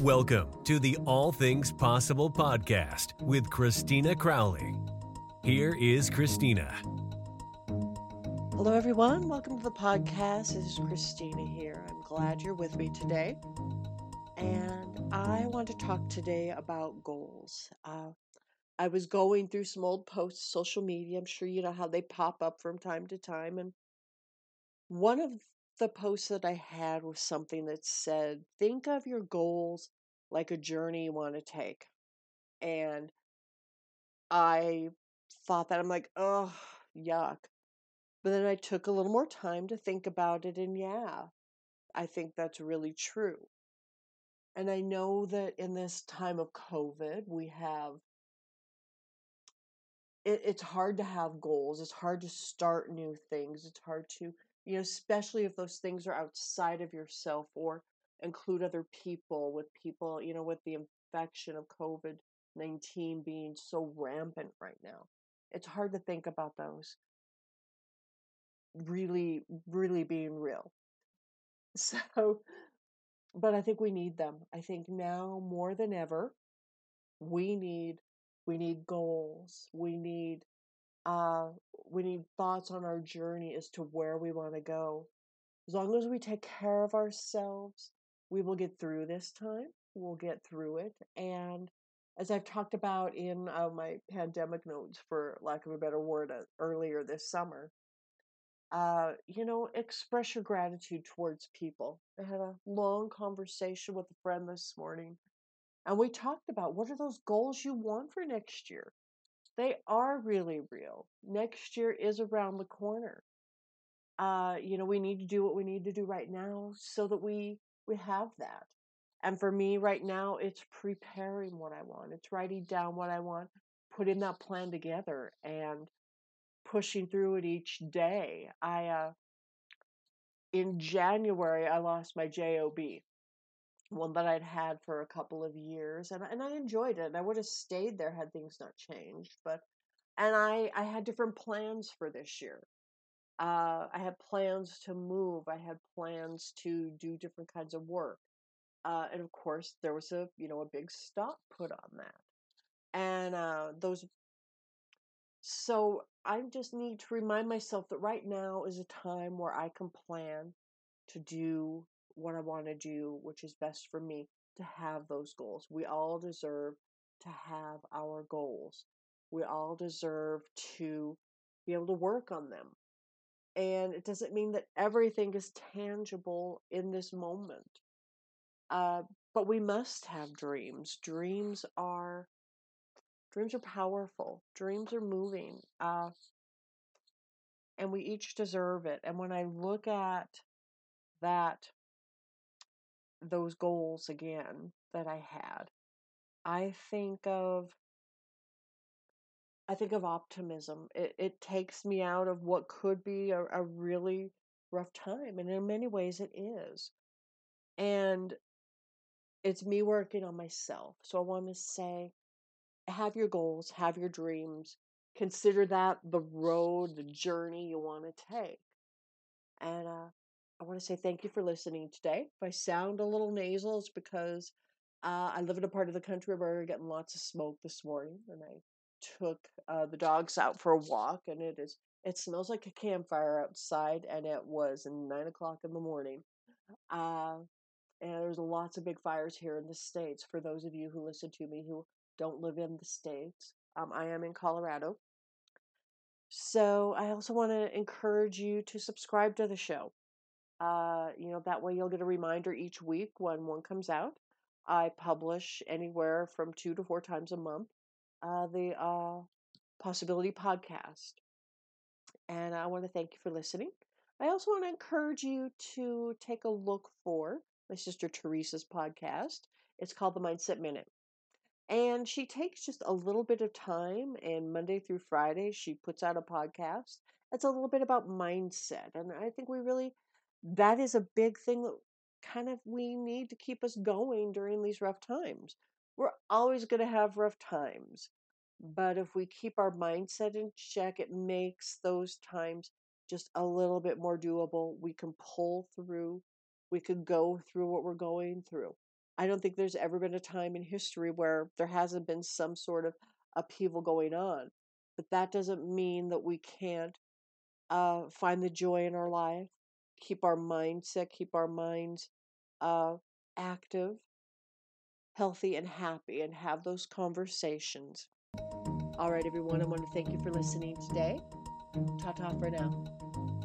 Welcome to the All Things Possible podcast with Christina Crowley. Here is Christina. Hello, everyone. Welcome to the podcast. This is Christina here. I'm glad you're with me today. And I want to talk today about goals. Uh, I was going through some old posts, social media. I'm sure you know how they pop up from time to time. And one of the post that I had was something that said, think of your goals like a journey you want to take. And I thought that I'm like, oh, yuck. But then I took a little more time to think about it, and yeah, I think that's really true. And I know that in this time of COVID, we have it, it's hard to have goals. It's hard to start new things. It's hard to you know, especially if those things are outside of yourself or include other people with people, you know, with the infection of COVID 19 being so rampant right now. It's hard to think about those really, really being real. So, but I think we need them. I think now more than ever, we need we need goals. We need uh, we need thoughts on our journey as to where we want to go. As long as we take care of ourselves, we will get through this time. We'll get through it. And as I've talked about in uh, my pandemic notes, for lack of a better word, uh, earlier this summer, uh, you know, express your gratitude towards people. I had a long conversation with a friend this morning, and we talked about what are those goals you want for next year? They are really real. Next year is around the corner. Uh, you know, we need to do what we need to do right now so that we we have that. And for me right now, it's preparing what I want. It's writing down what I want, putting that plan together and pushing through it each day. I uh in January I lost my job one that I'd had for a couple of years, and and I enjoyed it. And I would have stayed there had things not changed, but and I I had different plans for this year. Uh, I had plans to move. I had plans to do different kinds of work, uh, and of course there was a you know a big stop put on that, and uh, those. So I just need to remind myself that right now is a time where I can plan to do what I want to do, which is best for me, to have those goals. We all deserve to have our goals. We all deserve to be able to work on them. And it doesn't mean that everything is tangible in this moment. Uh, but we must have dreams. Dreams are dreams are powerful. Dreams are moving. Uh, and we each deserve it. And when I look at that those goals again that I had, I think of I think of optimism. It it takes me out of what could be a, a really rough time, and in many ways it is. And it's me working on myself. So I want to say, have your goals, have your dreams. Consider that the road, the journey you want to take. And uh, I want to say thank you for listening today. If I sound a little nasal, it's because uh, I live in a part of the country where we're getting lots of smoke this morning, and I took uh, the dogs out for a walk, and it is it smells like a campfire outside, and it was nine o'clock in the morning. Uh, and there's lots of big fires here in the states. For those of you who listen to me who don't live in the states, um, I am in Colorado. So I also want to encourage you to subscribe to the show. Uh, you know, that way you'll get a reminder each week when one comes out. I publish anywhere from two to four times a month uh, the uh, Possibility Podcast. And I want to thank you for listening. I also want to encourage you to take a look for my sister Teresa's podcast. It's called The Mindset Minute. And she takes just a little bit of time, and Monday through Friday, she puts out a podcast. It's a little bit about mindset. And I think we really that is a big thing that kind of we need to keep us going during these rough times. We're always going to have rough times. But if we keep our mindset in check, it makes those times just a little bit more doable. We can pull through, we can go through what we're going through. I don't think there's ever been a time in history where there hasn't been some sort of upheaval going on. But that doesn't mean that we can't uh, find the joy in our life, keep our mindset, keep our minds uh, active, healthy, and happy, and have those conversations. All right, everyone, I want to thank you for listening today. Ta ta for now.